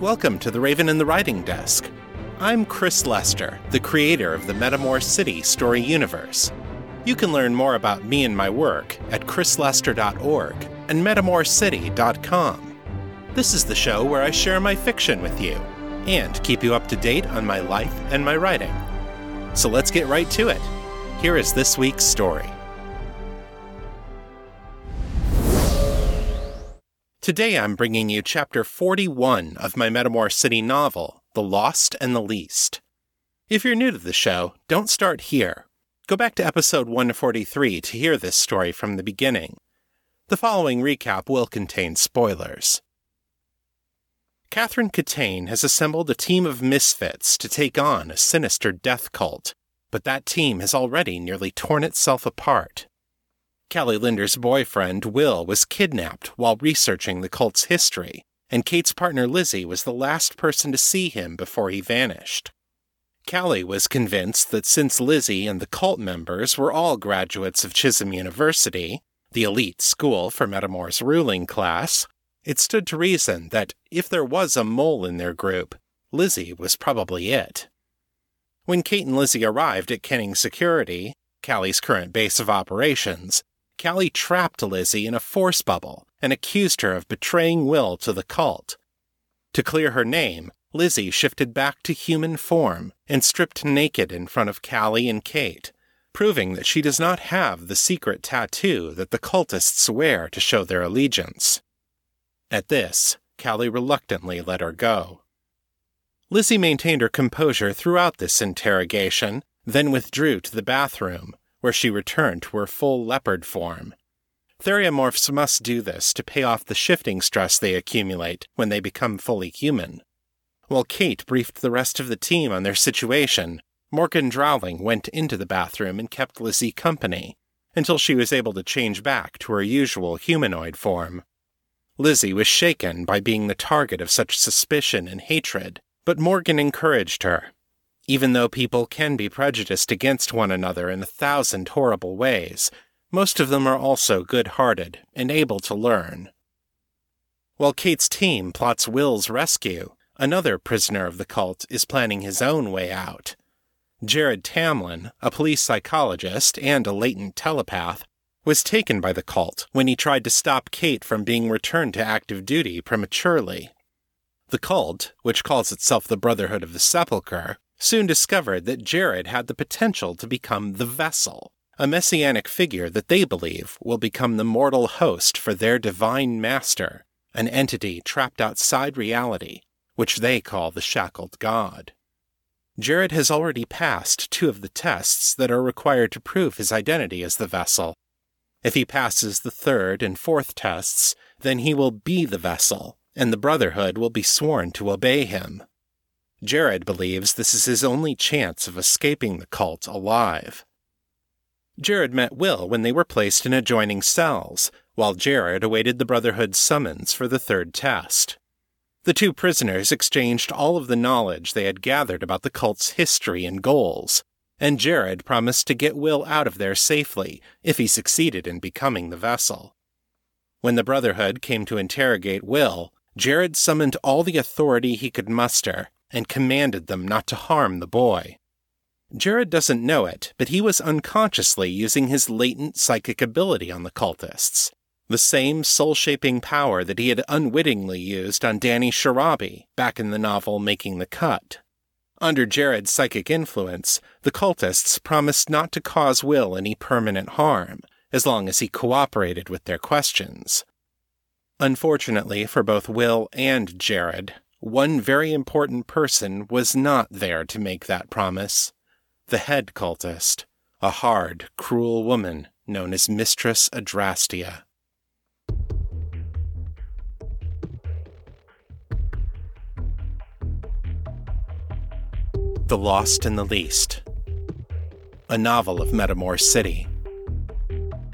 Welcome to The Raven and the Writing Desk. I'm Chris Lester, the creator of the Metamor City story universe. You can learn more about me and my work at chrislester.org and metamorcity.com. This is the show where I share my fiction with you and keep you up to date on my life and my writing. So let's get right to it. Here is this week's story. Today I'm bringing you chapter 41 of my Metamor City novel, The Lost and the Least. If you're new to the show, don't start here. Go back to episode 143 to hear this story from the beginning. The following recap will contain spoilers. Catherine Catane has assembled a team of misfits to take on a sinister death cult, but that team has already nearly torn itself apart. Callie Linder's boyfriend, Will, was kidnapped while researching the cult's history, and Kate's partner Lizzie was the last person to see him before he vanished. Callie was convinced that since Lizzie and the cult members were all graduates of Chisholm University, the elite school for Metamor's ruling class, it stood to reason that if there was a mole in their group, Lizzie was probably it. When Kate and Lizzie arrived at Kenning Security, Callie's current base of operations, Callie trapped Lizzie in a force bubble and accused her of betraying Will to the cult. To clear her name, Lizzie shifted back to human form and stripped naked in front of Callie and Kate, proving that she does not have the secret tattoo that the cultists wear to show their allegiance. At this, Callie reluctantly let her go. Lizzie maintained her composure throughout this interrogation, then withdrew to the bathroom, where she returned to her full leopard form. Theriomorphs must do this to pay off the shifting stress they accumulate when they become fully human. While Kate briefed the rest of the team on their situation, Morgan Drowling went into the bathroom and kept Lizzie company until she was able to change back to her usual humanoid form. Lizzie was shaken by being the target of such suspicion and hatred, but Morgan encouraged her even though people can be prejudiced against one another in a thousand horrible ways, most of them are also good hearted and able to learn. While Kate's team plots Will's rescue, another prisoner of the cult is planning his own way out. Jared Tamlin, a police psychologist and a latent telepath, was taken by the cult when he tried to stop Kate from being returned to active duty prematurely. The cult, which calls itself the Brotherhood of the Sepulchre, soon discovered that Jared had the potential to become the vessel, a messianic figure that they believe will become the mortal host for their divine master, an entity trapped outside reality, which they call the shackled god. Jared has already passed two of the tests that are required to prove his identity as the vessel. If he passes the third and fourth tests, then he will be the vessel, and the Brotherhood will be sworn to obey him. Jared believes this is his only chance of escaping the cult alive. Jared met Will when they were placed in adjoining cells, while Jared awaited the Brotherhood's summons for the third test. The two prisoners exchanged all of the knowledge they had gathered about the cult's history and goals, and Jared promised to get Will out of there safely if he succeeded in becoming the vessel. When the Brotherhood came to interrogate Will, Jared summoned all the authority he could muster and commanded them not to harm the boy. Jared doesn't know it, but he was unconsciously using his latent psychic ability on the cultists, the same soul shaping power that he had unwittingly used on Danny Shirabi back in the novel Making the Cut. Under Jared's psychic influence, the cultists promised not to cause Will any permanent harm, as long as he cooperated with their questions. Unfortunately for both Will and Jared, one very important person was not there to make that promise the head cultist, a hard, cruel woman known as Mistress Adrastia. The Lost and the Least, a novel of Metamor City.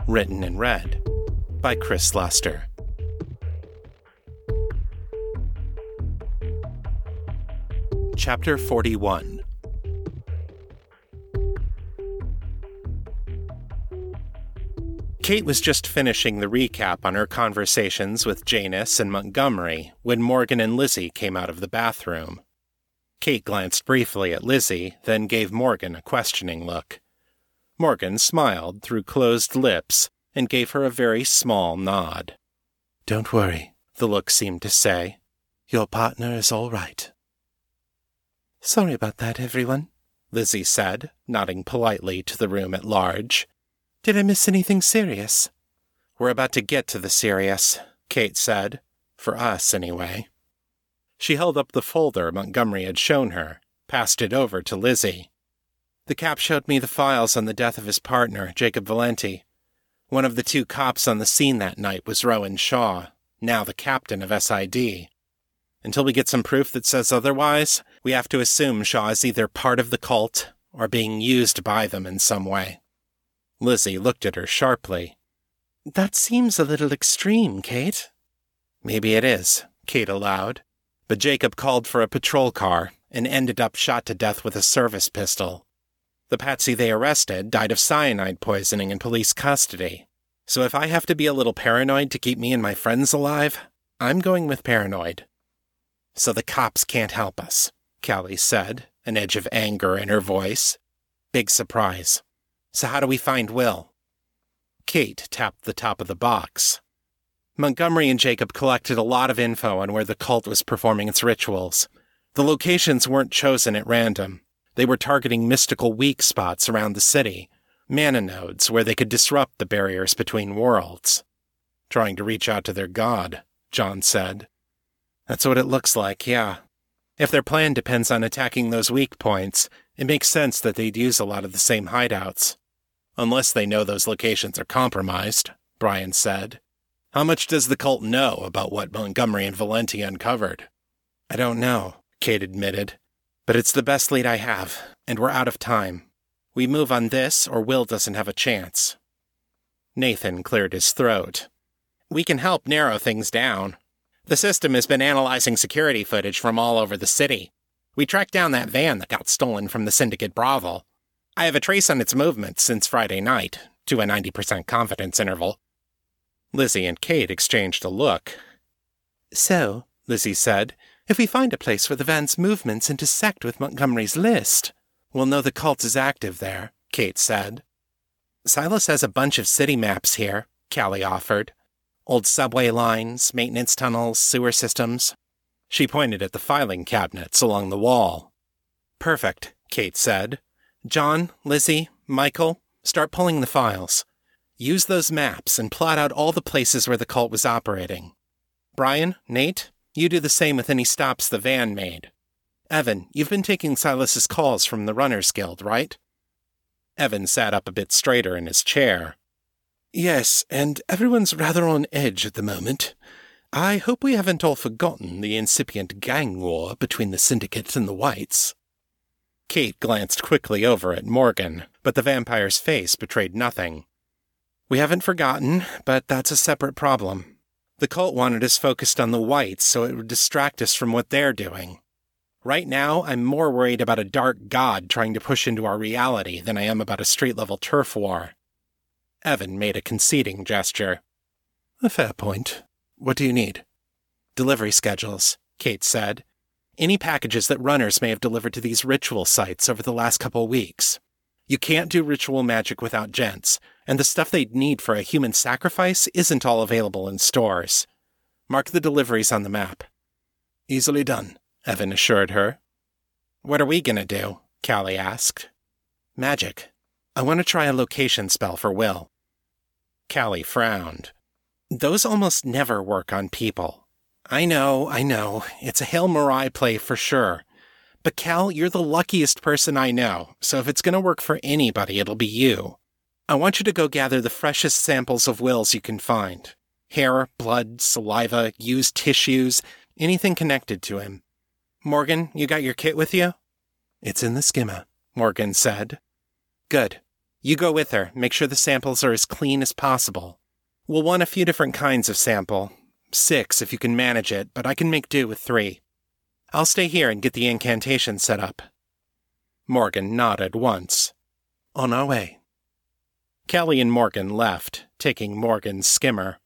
Written and read by Chris Lester. Chapter 41 Kate was just finishing the recap on her conversations with Janus and Montgomery when Morgan and Lizzie came out of the bathroom. Kate glanced briefly at Lizzie, then gave Morgan a questioning look. Morgan smiled through closed lips and gave her a very small nod. Don't worry, the look seemed to say. Your partner is all right. Sorry about that, everyone, Lizzie said, nodding politely to the room at large. Did I miss anything serious? We're about to get to the serious, Kate said. For us, anyway. She held up the folder Montgomery had shown her, passed it over to Lizzie. The cap showed me the files on the death of his partner, Jacob Valenti. One of the two cops on the scene that night was Rowan Shaw, now the captain of SID. Until we get some proof that says otherwise, we have to assume Shaw is either part of the cult or being used by them in some way. Lizzie looked at her sharply. That seems a little extreme, Kate. Maybe it is, Kate allowed. But Jacob called for a patrol car and ended up shot to death with a service pistol. The patsy they arrested died of cyanide poisoning in police custody. So if I have to be a little paranoid to keep me and my friends alive, I'm going with paranoid. So the cops can't help us, Callie said, an edge of anger in her voice. Big surprise. So how do we find Will? Kate tapped the top of the box. Montgomery and Jacob collected a lot of info on where the cult was performing its rituals. The locations weren't chosen at random. They were targeting mystical weak spots around the city, mana nodes where they could disrupt the barriers between worlds. Trying to reach out to their god, John said. That's what it looks like, yeah. If their plan depends on attacking those weak points, it makes sense that they'd use a lot of the same hideouts. Unless they know those locations are compromised, Brian said. How much does the cult know about what Montgomery and Valenti uncovered? I don't know, Kate admitted. But it's the best lead I have, and we're out of time. We move on this, or Will doesn't have a chance. Nathan cleared his throat. We can help narrow things down. The system has been analyzing security footage from all over the city. We tracked down that van that got stolen from the Syndicate brothel. I have a trace on its movements since Friday night, to a 90% confidence interval. Lizzie and Kate exchanged a look. So, Lizzie said, if we find a place where the van's movements intersect with Montgomery's list, we'll know the cult is active there, Kate said. Silas has a bunch of city maps here, Callie offered. Old subway lines, maintenance tunnels, sewer systems. She pointed at the filing cabinets along the wall. Perfect, Kate said. John, Lizzie, Michael, start pulling the files. Use those maps and plot out all the places where the cult was operating. Brian, Nate, you do the same with any stops the van made. Evan, you've been taking Silas's calls from the Runners Guild, right? Evan sat up a bit straighter in his chair. Yes, and everyone's rather on edge at the moment. I hope we haven't all forgotten the incipient gang war between the Syndicate and the Whites. Kate glanced quickly over at Morgan, but the vampire's face betrayed nothing. We haven't forgotten, but that's a separate problem. The cult wanted us focused on the whites so it would distract us from what they're doing. Right now, I'm more worried about a dark god trying to push into our reality than I am about a street level turf war. Evan made a conceding gesture. A fair point. What do you need? Delivery schedules, Kate said. Any packages that runners may have delivered to these ritual sites over the last couple weeks. You can't do ritual magic without reagents, and the stuff they'd need for a human sacrifice isn't all available in stores. Mark the deliveries on the map. Easily done, Evan assured her. What are we gonna do? Callie asked. Magic. I want to try a location spell for Will. Callie frowned. Those almost never work on people. I know, I know. It's a Hail Mary play for sure. But Cal, you're the luckiest person I know, so if it's going to work for anybody, it'll be you. I want you to go gather the freshest samples of Will's you can find hair, blood, saliva, used tissues, anything connected to him. Morgan, you got your kit with you? It's in the skimmer, Morgan said. Good. You go with her. Make sure the samples are as clean as possible. We'll want a few different kinds of sample. Six if you can manage it, but I can make do with three. I'll stay here and get the incantation set up. Morgan nodded once. On our way. Callie and Morgan left, taking Morgan's skimmer.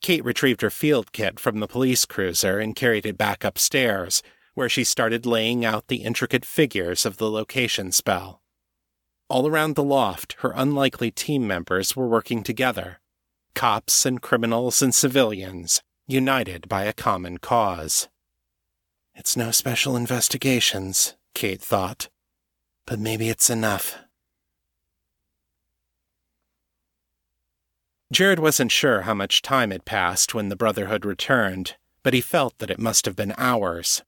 Kate retrieved her field kit from the police cruiser and carried it back upstairs, where she started laying out the intricate figures of the location spell. All around the loft, her unlikely team members were working together cops and criminals and civilians, united by a common cause. It's no special investigations, Kate thought, but maybe it's enough. Jared wasn't sure how much time had passed when the Brotherhood returned, but he felt that it must have been hours.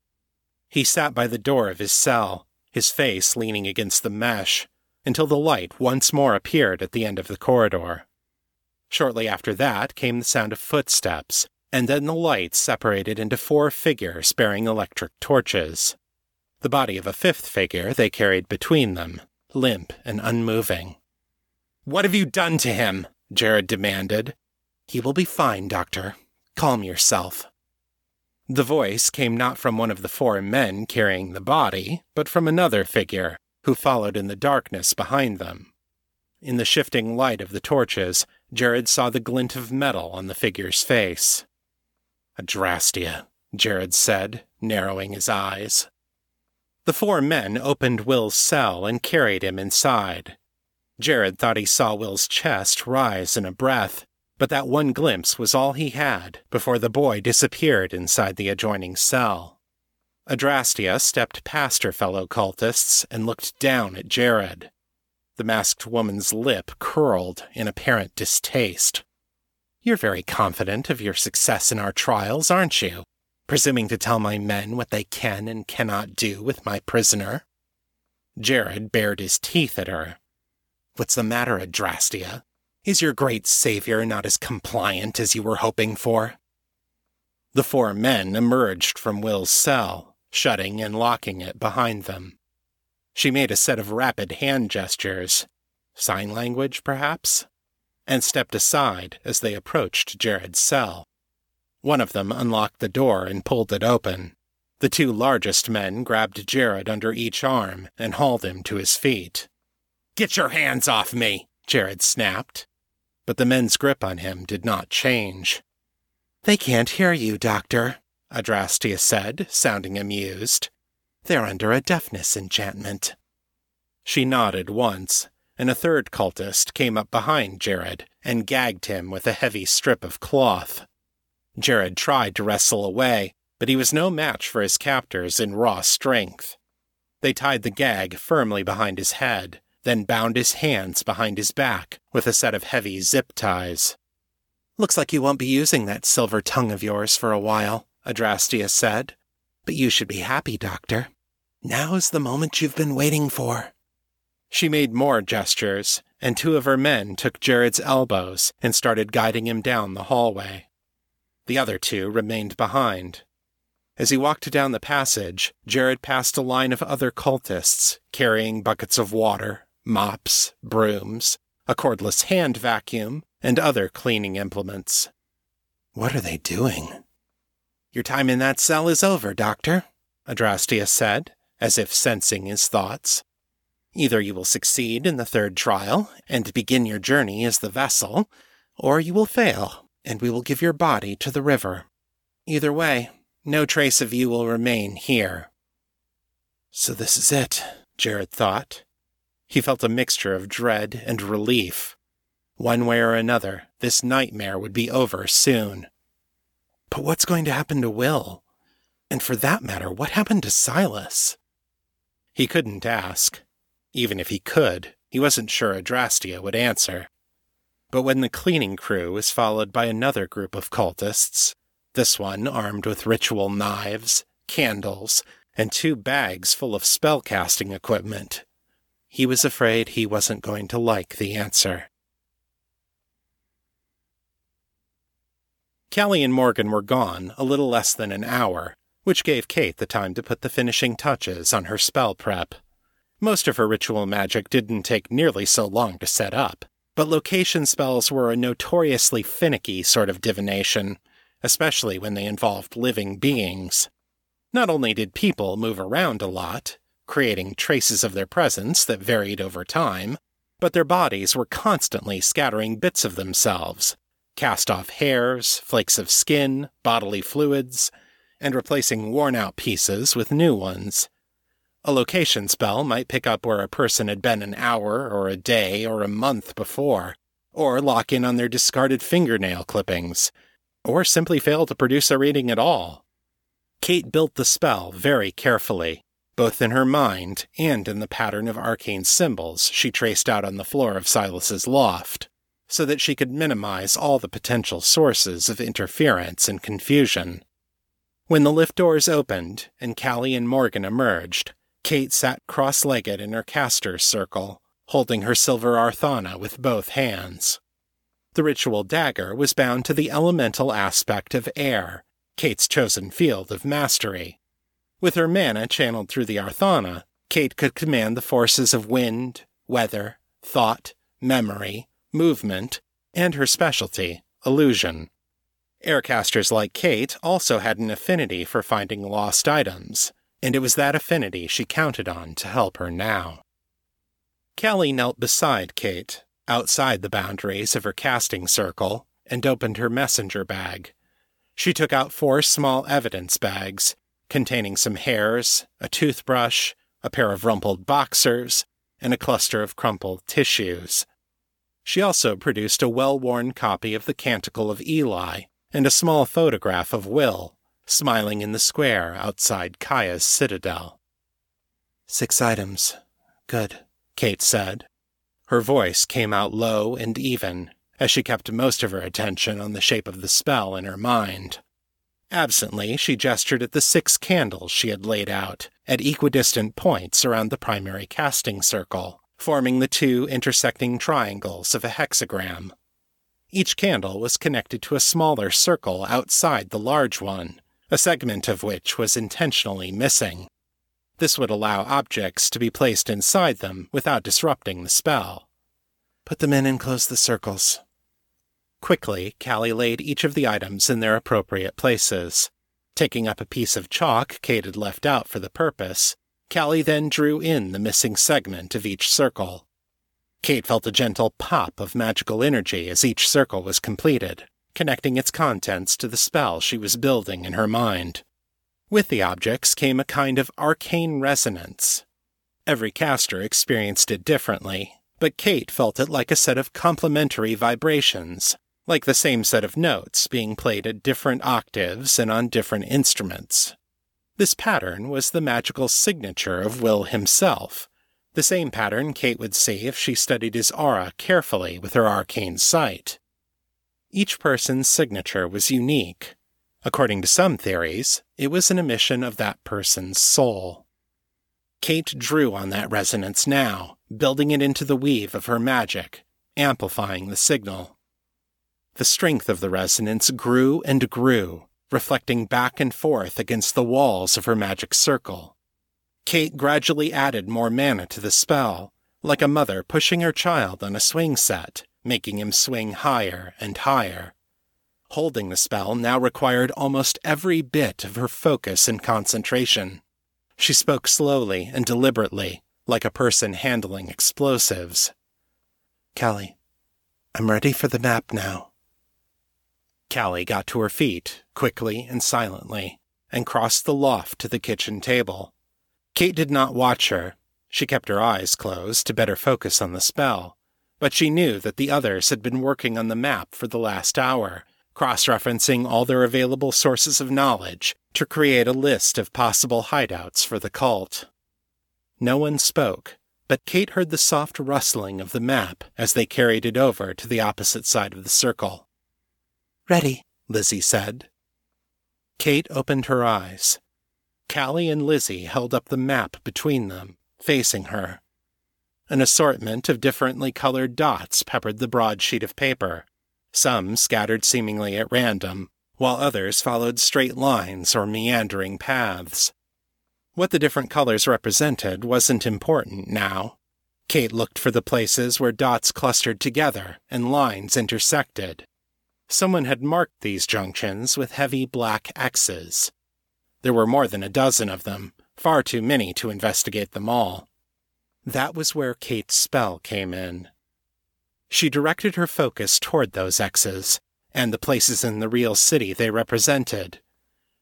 He sat by the door of his cell, his face leaning against the mesh, until the light once more appeared at the end of the corridor. Shortly after that came the sound of footsteps, and then the light separated into four figures bearing electric torches. The body of a fifth figure they carried between them, limp and unmoving. What have you done to him? Jared demanded. He will be fine, Doctor. Calm yourself. The voice came not from one of the four men carrying the body, but from another figure, who followed in the darkness behind them. In the shifting light of the torches, Jared saw the glint of metal on the figure's face. Adrastia, Jared said, narrowing his eyes. The four men opened Will's cell and carried him inside. Jared thought he saw Will's chest rise in a breath, but that one glimpse was all he had before the boy disappeared inside the adjoining cell. Adrastia stepped past her fellow cultists and looked down at Jared. The masked woman's lip curled in apparent distaste. You're very confident of your success in our trials, aren't you? Presuming to tell my men what they can and cannot do with my prisoner? Jared bared his teeth at her. What's the matter, Adrastia? Is your great savior not as compliant as you were hoping for? The four men emerged from Will's cell, shutting and locking it behind them. She made a set of rapid hand gestures, sign language, perhaps, and stepped aside as they approached Jared's cell. One of them unlocked the door and pulled it open. The two largest men grabbed Jared under each arm and hauled him to his feet. Get your hands off me, Jared snapped but the men's grip on him did not change. They can't hear you, Doctor, Adrastia said, sounding amused. They're under a deafness enchantment. She nodded once, and a third cultist came up behind Jared and gagged him with a heavy strip of cloth. Jared tried to wrestle away, but he was no match for his captors in raw strength. They tied the gag firmly behind his head then bound his hands behind his back with a set of heavy zip ties. Looks like you won't be using that silver tongue of yours for a while, Adrastia said. But you should be happy, Doctor. Now's the moment you've been waiting for. She made more gestures, and two of her men took Jared's elbows and started guiding him down the hallway. The other two remained behind. As he walked down the passage, Jared passed a line of other cultists carrying buckets of water, mops, brooms, a cordless hand vacuum, and other cleaning implements. What are they doing? Your time in that cell is over, Doctor, Adrastia said, as if sensing his thoughts. Either you will succeed in the third trial and begin your journey as the vessel, or you will fail, and we will give your body to the river. Either way, no trace of you will remain here. So this is it, Jared thought. He felt a mixture of dread and relief. One way or another, this nightmare would be over soon. But what's going to happen to Will? And for that matter, what happened to Silas? He couldn't ask. Even if he could, he wasn't sure Adrastia would answer. But when the cleaning crew was followed by another group of cultists, this one armed with ritual knives, candles, and two bags full of spellcasting equipment, he was afraid he wasn't going to like the answer. Callie and Morgan were gone a little less than an hour, which gave Kate the time to put the finishing touches on her spell prep. Most of her ritual magic didn't take nearly so long to set up, but location spells were a notoriously finicky sort of divination, especially when they involved living beings. Not only did people move around a lot, creating traces of their presence that varied over time, but their bodies were constantly scattering bits of themselves cast off hairs, flakes of skin, bodily fluids, and replacing worn out pieces with new ones. A location spell might pick up where a person had been an hour or a day or a month before, or lock in on their discarded fingernail clippings, or simply fail to produce a reading at all. Kate built the spell very carefully, both in her mind and in the pattern of arcane symbols she traced out on the floor of Silas's loft, so that she could minimize all the potential sources of interference and confusion. When the lift doors opened and Callie and Morgan emerged, Kate sat cross legged in her caster's circle, holding her silver arthana with both hands. The ritual dagger was bound to the elemental aspect of air, Kate's chosen field of mastery. With her mana channeled through the arthana, Kate could command the forces of wind, weather, thought, memory, movement, and her specialty, illusion. Aircasters like Kate also had an affinity for finding lost items, and it was that affinity she counted on to help her now. Callie knelt beside Kate, outside the boundaries of her casting circle, and opened her messenger bag. She took out four small evidence bags, containing some hairs, a toothbrush, a pair of rumpled boxers, and a cluster of crumpled tissues. She also produced a well worn copy of the Canticle of Eli and a small photograph of Will, smiling in the square outside Kaya's citadel. Six items. Good, Kate said. Her voice came out low and even, as she kept most of her attention on the shape of the spell in her mind. Absently, she gestured at the six candles she had laid out, at equidistant points around the primary casting circle, forming the two intersecting triangles of a hexagram. Each candle was connected to a smaller circle outside the large one, a segment of which was intentionally missing. This would allow objects to be placed inside them without disrupting the spell. Put them in and close the circles. Quickly, Callie laid each of the items in their appropriate places. Taking up a piece of chalk Kate had left out for the purpose, Callie then drew in the missing segment of each circle. Kate felt a gentle pop of magical energy as each circle was completed connecting its contents to the spell she was building in her mind. With the objects came a kind of arcane resonance. Every caster experienced it differently, but Kate felt it like a set of complementary vibrations, like the same set of notes being played at different octaves and on different instruments. This pattern was the magical signature of Will himself, the same pattern Kate would see if she studied his aura carefully with her arcane sight. Each person's signature was unique. According to some theories, it was an emission of that person's soul. Kate drew on that resonance now, building it into the weave of her magic, amplifying the signal. The strength of the resonance grew and grew, reflecting back and forth against the walls of her magic circle. Kate gradually added more mana to the spell, like a mother pushing her child on a swing set making him swing higher and higher. Holding the spell now required almost every bit of her focus and concentration. She spoke slowly and deliberately, like a person handling explosives. Callie, I'm ready for the map now. Callie got to her feet, quickly and silently, and crossed the loft to the kitchen table. Kate did not watch her. She kept her eyes closed to better focus on the spell but she knew that the others had been working on the map for the last hour, cross referencing all their available sources of knowledge to create a list of possible hideouts for the cult. No one spoke, but Kate heard the soft rustling of the map as they carried it over to the opposite side of the circle. Ready, Lizzie said. Kate opened her eyes. Callie and Lizzie held up the map between them, facing her. An assortment of differently colored dots peppered the broad sheet of paper, some scattered seemingly at random, while others followed straight lines or meandering paths. What the different colors represented wasn't important now. Kate looked for the places where dots clustered together and lines intersected. Someone had marked these junctions with heavy black X's. There were more than a dozen of them, far too many to investigate them all. That was where Kate's spell came in. She directed her focus toward those X's and the places in the real city they represented.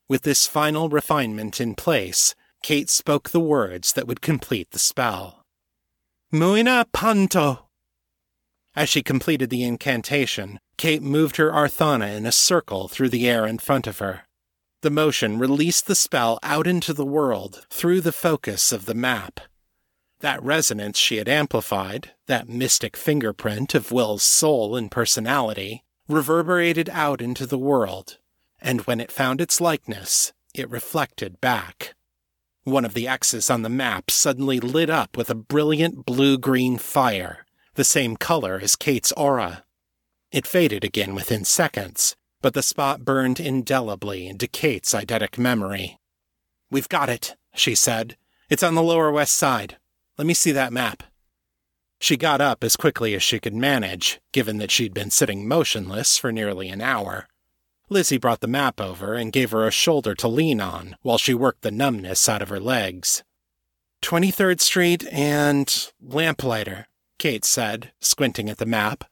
With this final refinement in place, Kate spoke the words that would complete the spell. Muina Panto! As she completed the incantation, Kate moved her Arthana in a circle through the air in front of her. The motion released the spell out into the world through the focus of the map. That resonance she had amplified, that mystic fingerprint of Will's soul and personality, reverberated out into the world, and when it found its likeness, it reflected back. One of the X's on the map suddenly lit up with a brilliant blue green fire, the same color as Kate's aura. It faded again within seconds, but the spot burned indelibly into Kate's eidetic memory. We've got it, she said. It's on the lower west side. Let me see that map. She got up as quickly as she could manage, given that she'd been sitting motionless for nearly an hour. Lizzie brought the map over and gave her a shoulder to lean on while she worked the numbness out of her legs. 23rd Street and Lamplighter, Kate said, squinting at the map.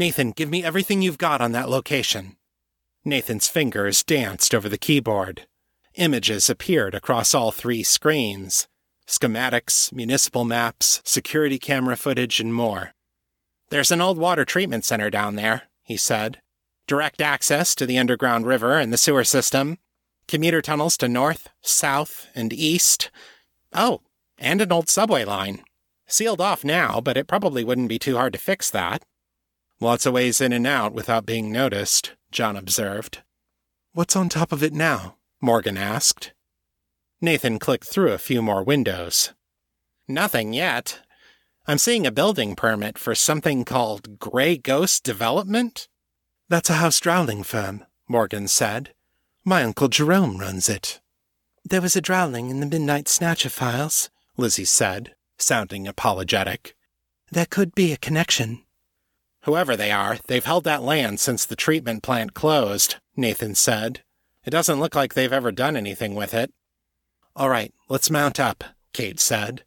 Nathan, give me everything you've got on that location. Nathan's fingers danced over the keyboard. Images appeared across all three screens schematics, municipal maps, security camera footage, and more. There's an old water treatment center down there, he said. Direct access to the underground river and the sewer system. Commuter tunnels to north, south, and east. Oh, and an old subway line. Sealed off now, but it probably wouldn't be too hard to fix that. Lots of ways in and out without being noticed, John observed. What's on top of it now? Morgan asked. Nathan clicked through a few more windows. Nothing yet. I'm seeing a building permit for something called Grey Ghost Development. That's a house drowling firm, Morgan said. My Uncle Jerome runs it. There was a drowling in the Midnight Snatcher files, Lizzie said, sounding apologetic. There could be a connection. Whoever they are, they've held that land since the treatment plant closed, Nathan said. It doesn't look like they've ever done anything with it. All right, let's mount up, Kate said.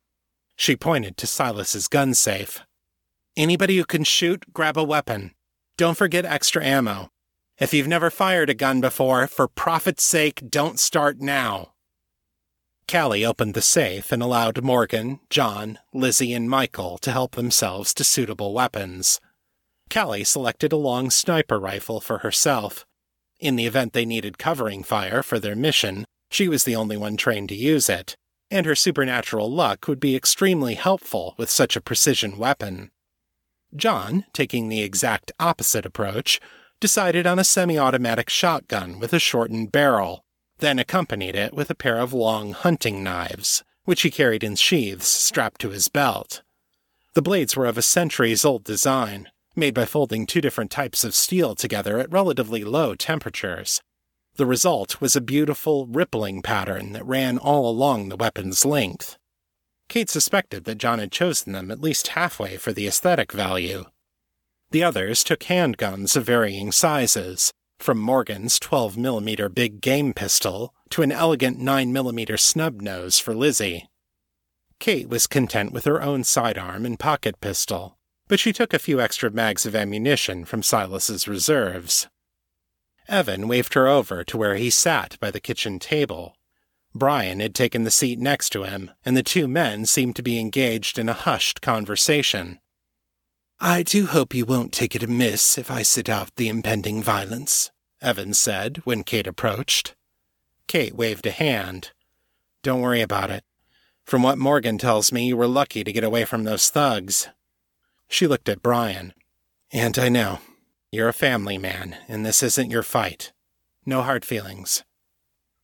She pointed to Silas's gun safe. Anybody who can shoot, grab a weapon. Don't forget extra ammo. If you've never fired a gun before, for prophet's sake, don't start now. Callie opened the safe and allowed Morgan, John, Lizzie, and Michael to help themselves to suitable weapons. Callie selected a long sniper rifle for herself. In the event they needed covering fire for their mission, she was the only one trained to use it, and her supernatural luck would be extremely helpful with such a precision weapon. John, taking the exact opposite approach, decided on a semi automatic shotgun with a shortened barrel, then accompanied it with a pair of long hunting knives, which he carried in sheaths strapped to his belt. The blades were of a centuries old design, made by folding two different types of steel together at relatively low temperatures. The result was a beautiful, rippling pattern that ran all along the weapon's length. Kate suspected that John had chosen them at least halfway for the aesthetic value. The others took handguns of varying sizes, from Morgan's 12 millimeter big game pistol to an elegant 9 millimeter snub nose for Lizzie. Kate was content with her own sidearm and pocket pistol, but she took a few extra mags of ammunition from Silas's reserves. Evan waved her over to where he sat by the kitchen table. Brian had taken the seat next to him, and the two men seemed to be engaged in a hushed conversation. I do hope you won't take it amiss if I sit out the impending violence, Evan said when Kate approached. Kate waved a hand. Don't worry about it. From what Morgan tells me, you were lucky to get away from those thugs. She looked at Brian. And I know. You're a family man, and this isn't your fight. No hard feelings.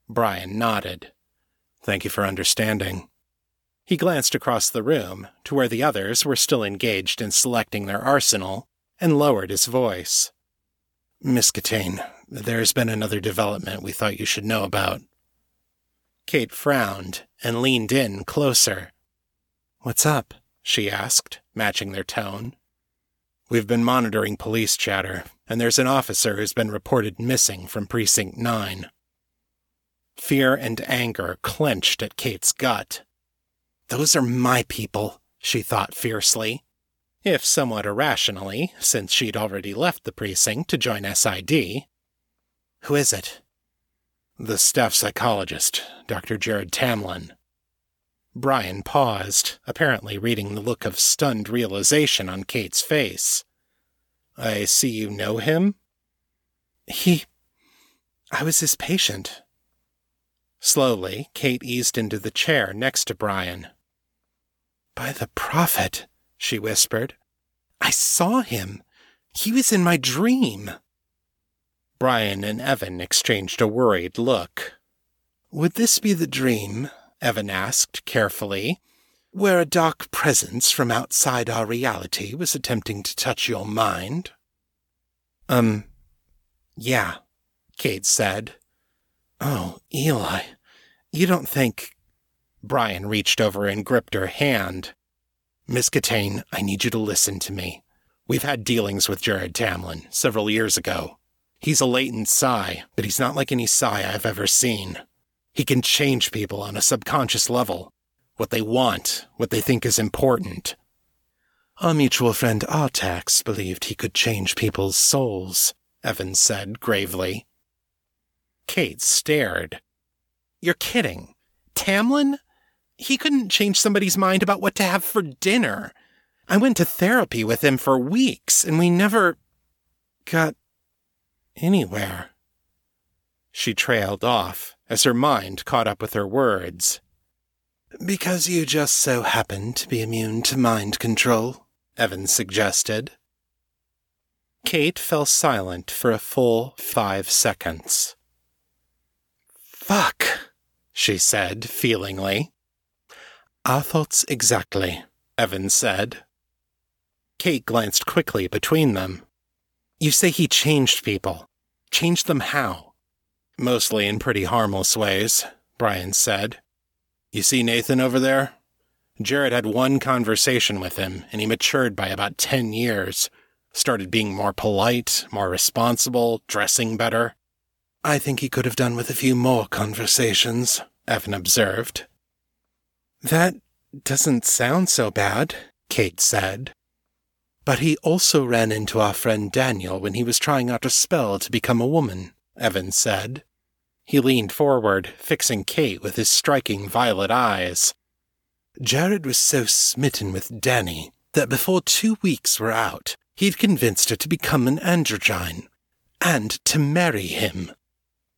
Brian nodded. Thank you for understanding. He glanced across the room to where the others were still engaged in selecting their arsenal and lowered his voice. Miss Catane, there's been another development we thought you should know about. Kate frowned and leaned in closer. What's up? she asked, matching their tone. We've been monitoring police chatter, and there's an officer who's been reported missing from Precinct 9. Fear and anger clenched at Kate's gut. Those are my people, she thought fiercely. If somewhat irrationally, since she'd already left the precinct to join SID. Who is it? The staff psychologist, Dr. Jared Tamlin. Brian paused, apparently reading the look of stunned realization on Kate's face. I see you know him? He. I was his patient. Slowly, Kate eased into the chair next to Brian. By the prophet, she whispered. I saw him. He was in my dream. Brian and Evan exchanged a worried look. Would this be the dream? Evan asked carefully, where a dark presence from outside our reality was attempting to touch your mind? Um, yeah, Kate said. Oh, Eli, you don't think. Brian reached over and gripped her hand. Miss Catane, I need you to listen to me. We've had dealings with Jared Tamlin several years ago. He's a latent psi, but he's not like any psi I've ever seen. He can change people on a subconscious level. What they want, what they think is important. Our mutual friend Artax believed he could change people's souls, Evans said gravely. Kate stared. You're kidding. Tamlin? He couldn't change somebody's mind about what to have for dinner. I went to therapy with him for weeks, and we never got anywhere. She trailed off as her mind caught up with her words. Because you just so happen to be immune to mind control, Evans suggested. Kate fell silent for a full five seconds. Fuck, she said feelingly. Our thoughts exactly, Evans said. Kate glanced quickly between them. You say he changed people. Changed them how? Mostly in pretty harmless ways, Brian said. You see Nathan over there? Jared had one conversation with him, and he matured by about ten years. Started being more polite, more responsible, dressing better. I think he could have done with a few more conversations, Evan observed. That doesn't sound so bad, Kate said. But he also ran into our friend Daniel when he was trying out a spell to become a woman, Evan said. He leaned forward, fixing Kate with his striking violet eyes. Jared was so smitten with Danny that before two weeks were out, he'd convinced her to become an androgyne and to marry him.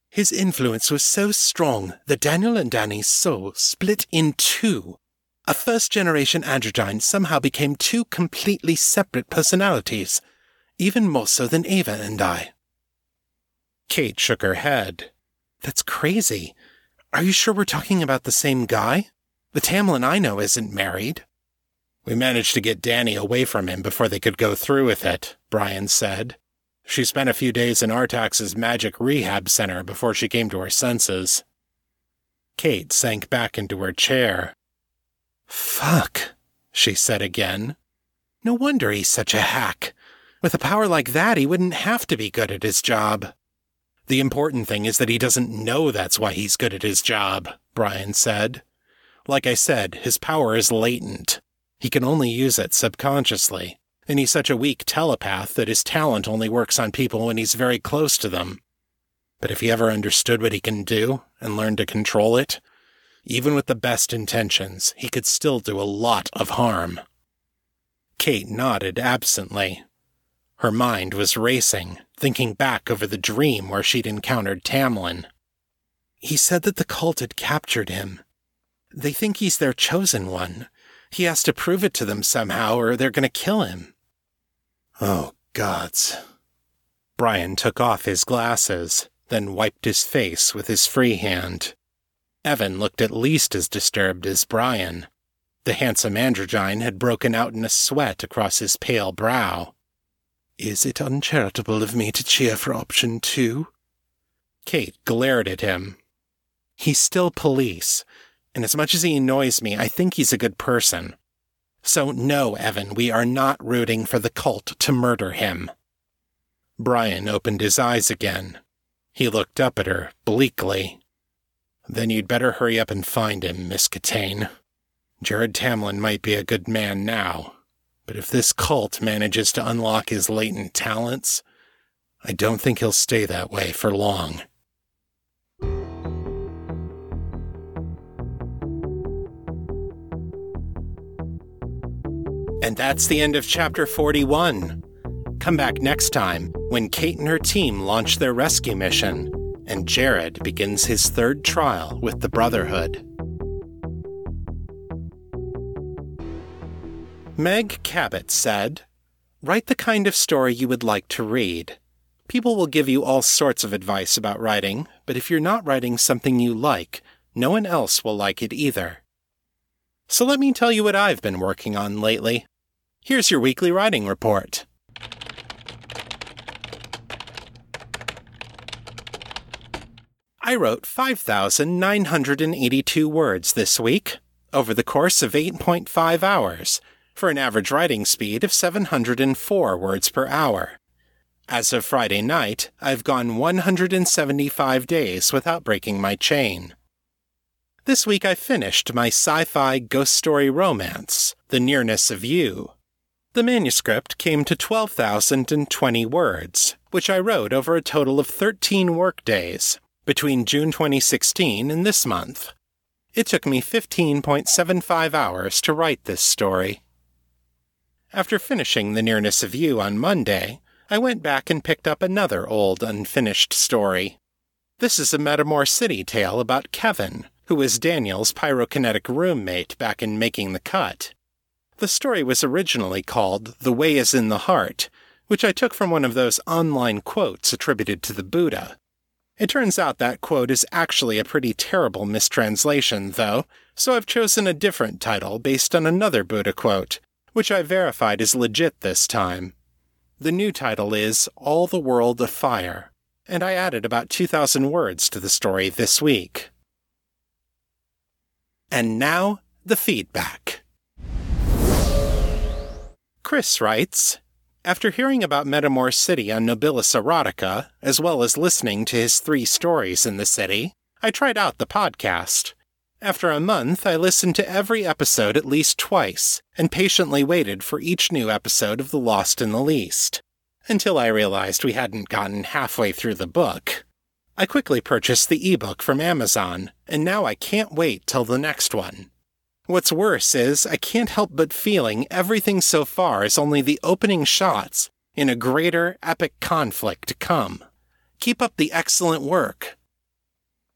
His influence was so strong that Daniel and Danny's soul split in two. A first generation androgyne somehow became two completely separate personalities, even more so than Ava and I. Kate shook her head. That's crazy. Are you sure we're talking about the same guy? The Tamlin I know isn't married. We managed to get Danny away from him before they could go through with it, Brian said. She spent a few days in Artax's magic rehab center before she came to her senses. Kate sank back into her chair. Fuck, she said again. No wonder he's such a hack. With a power like that, he wouldn't have to be good at his job. The important thing is that he doesn't know that's why he's good at his job, Brian said. Like I said, his power is latent. He can only use it subconsciously and he's such a weak telepath that his talent only works on people when he's very close to them. But if he ever understood what he can do and learned to control it, even with the best intentions, he could still do a lot of harm. Kate nodded absently. Her mind was racing, thinking back over the dream where she'd encountered Tamlin. He said that the cult had captured him. They think he's their chosen one, he has to prove it to them somehow, or they're going to kill him. Oh, gods. Brian took off his glasses, then wiped his face with his free hand. Evan looked at least as disturbed as Brian. The handsome androgyne had broken out in a sweat across his pale brow. Is it uncharitable of me to cheer for option two? Kate glared at him. He's still police, and as much as he annoys me, I think he's a good person. So, no, Evan, we are not rooting for the cult to murder him. Brian opened his eyes again. He looked up at her bleakly. Then you'd better hurry up and find him, Miss Catane. Jared Tamlin might be a good man now, but if this cult manages to unlock his latent talents, I don't think he'll stay that way for long. And that's the end of chapter 41. Come back next time when Kate and her team launch their rescue mission and Jared begins his third trial with the Brotherhood. Meg Cabot said, Write the kind of story you would like to read. People will give you all sorts of advice about writing, but if you're not writing something you like, no one else will like it either. So let me tell you what I've been working on lately. Here's your weekly writing report. I wrote 5,982 words this week, over the course of 8.5 hours, for an average writing speed of 704 words per hour. As of Friday night, I've gone 175 days without breaking my chain. This week I finished my sci fi ghost story romance, The Nearness of You. The manuscript came to 12,020 words, which I wrote over a total of 13 workdays between June 2016 and this month. It took me 15.75 hours to write this story. After finishing The Nearness of You on Monday, I went back and picked up another old unfinished story. This is a Metamor City tale about Kevin, who was Daniel's pyrokinetic roommate back in Making the Cut. The story was originally called The Way is in the Heart, which I took from one of those online quotes attributed to the Buddha. It turns out that quote is actually a pretty terrible mistranslation, though, so I've chosen a different title based on another Buddha quote, which I verified is legit this time. The new title is All the World Afire, and I added about 2,000 words to the story this week. And now, the feedback. Chris writes After hearing about Metamor City on Nobilis Erotica, as well as listening to his three stories in the city, I tried out the podcast. After a month, I listened to every episode at least twice and patiently waited for each new episode of The Lost and the Least, until I realized we hadn't gotten halfway through the book. I quickly purchased the ebook from Amazon, and now I can't wait till the next one. What's worse is, I can't help but feeling everything so far is only the opening shots in a greater, epic conflict to come. Keep up the excellent work.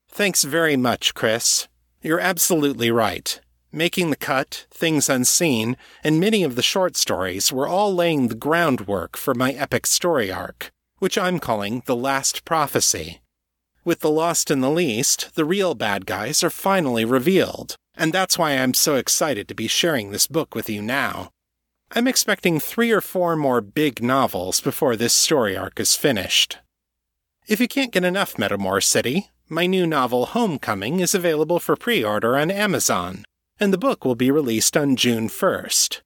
Thanks very much, Chris. You're absolutely right. Making the Cut, Things Unseen, and many of the short stories were all laying the groundwork for my epic story arc, which I'm calling The Last Prophecy. With The Lost and the Least, the real bad guys are finally revealed, and that's why I'm so excited to be sharing this book with you now. I'm expecting three or four more big novels before this story arc is finished. If you can't get enough Metamor City, my new novel Homecoming is available for pre order on Amazon, and the book will be released on June 1st.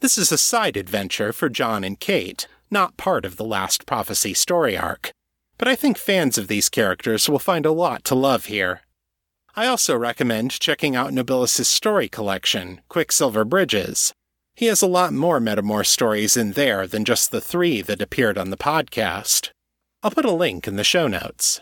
This is a side adventure for John and Kate, not part of the Last Prophecy story arc, but I think fans of these characters will find a lot to love here. I also recommend checking out Nobilis' story collection, Quicksilver Bridges. He has a lot more Metamor stories in there than just the three that appeared on the podcast. I'll put a link in the show notes.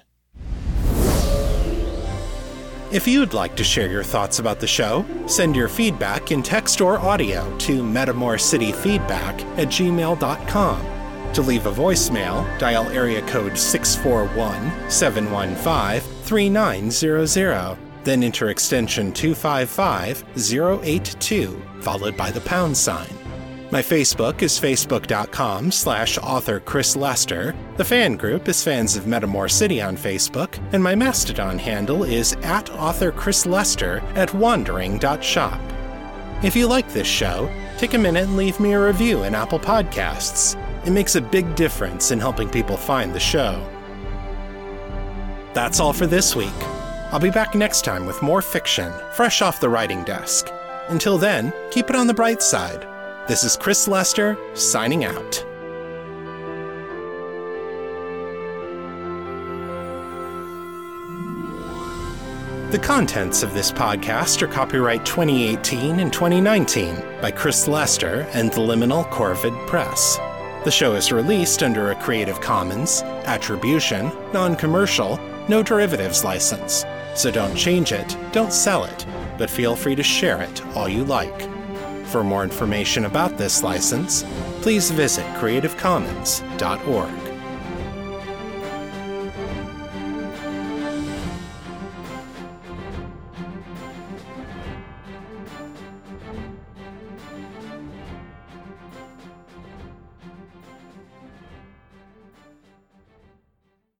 If you'd like to share your thoughts about the show, send your feedback in text or audio to metamorcityfeedback at gmail.com. To leave a voicemail, dial area code 641 715 3900 then enter extension 255082, followed by the pound sign. My Facebook is facebook.com slash author Chris Lester. The fan group is Fans of Metamor City on Facebook, and my Mastodon handle is at author Chris Lester at wandering.shop. If you like this show, take a minute and leave me a review in Apple Podcasts. It makes a big difference in helping people find the show. That's all for this week. I'll be back next time with more fiction, fresh off the writing desk. Until then, keep it on the bright side. This is Chris Lester, signing out. The contents of this podcast are copyright 2018 and 2019 by Chris Lester and the Liminal Corvid Press. The show is released under a Creative Commons, Attribution, Non Commercial, No Derivatives license. So don't change it, don't sell it, but feel free to share it all you like. For more information about this license, please visit creativecommons.org.